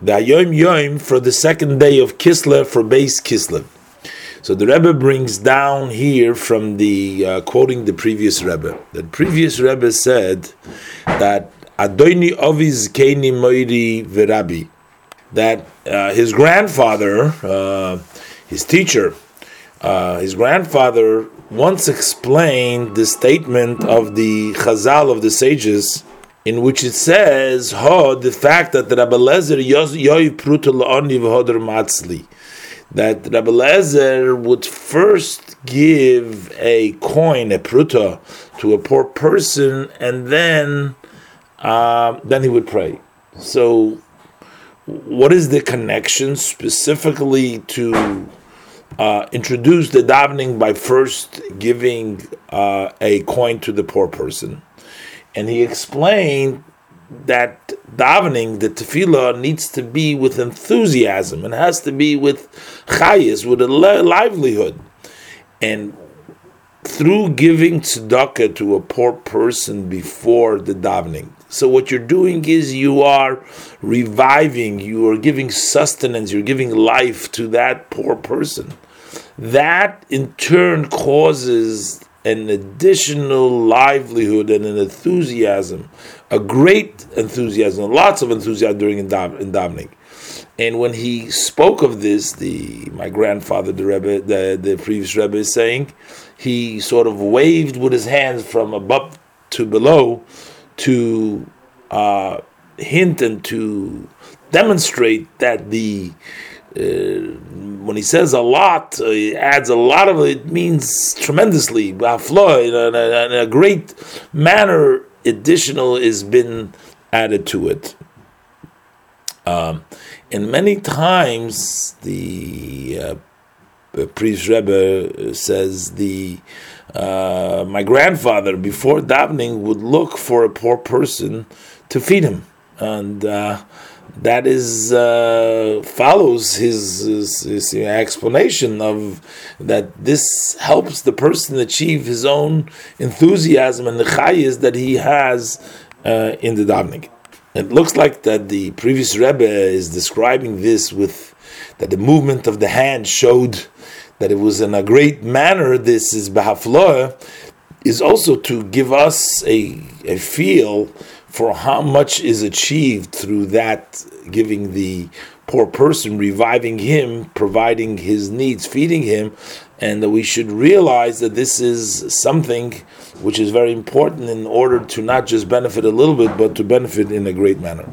the Hayom Yom for the second day of Kislev for Beis Kislev. So the Rebbe brings down here from the uh, quoting the previous Rebbe. The previous Rebbe said that Adoni Oviz Keini Moiri Verabi, that uh, his grandfather, uh, his teacher, uh, his grandfather once explained the statement of the Chazal of the sages in which it says, "Ho the fact that Rabbi Lezer yoy v'hoder matzli." That Rabbi Lezer would first give a coin, a pruta, to a poor person, and then uh, then he would pray. So, what is the connection specifically to uh, introduce the davening by first giving uh, a coin to the poor person? And he explained that davening, the tefillah, needs to be with enthusiasm and has to be with chayis, with a livelihood. And through giving tzedakah to a poor person before the davening. So what you're doing is you are reviving, you are giving sustenance, you're giving life to that poor person. That in turn causes an additional livelihood and an enthusiasm, a great enthusiasm, lots of enthusiasm during in, davening. And when he spoke of this, the my grandfather, the Rebbe, the, the previous Rebbe is saying, he sort of waved with his hands from above to below to uh, hint and to demonstrate that the when he says a lot, uh, he adds a lot of it, means tremendously. In a, in a great manner, additional has been added to it. Um, and many times the uh, priest Rebbe says the uh, my grandfather before davening would look for a poor person to feed him, and uh, that is uh, follows his, his, his, explanation of that this helps the person achieve his own enthusiasm and the chayis that he has uh, in the davening. It looks like that the previous Rebbe is describing this with that the movement of the hand showed that it was in a great manner. This is bahafloah is also to give us a, a feel for how much is achieved through that giving the poor person, reviving him, providing his needs, feeding him, and that we should realize that this is something which is very important in order to not just benefit a little bit, but to benefit in a great manner.